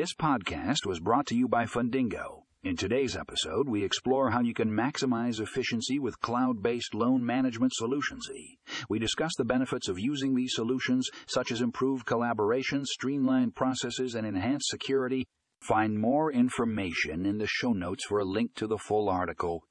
This podcast was brought to you by Fundingo. In today's episode, we explore how you can maximize efficiency with cloud based loan management solutions. We discuss the benefits of using these solutions, such as improved collaboration, streamlined processes, and enhanced security. Find more information in the show notes for a link to the full article.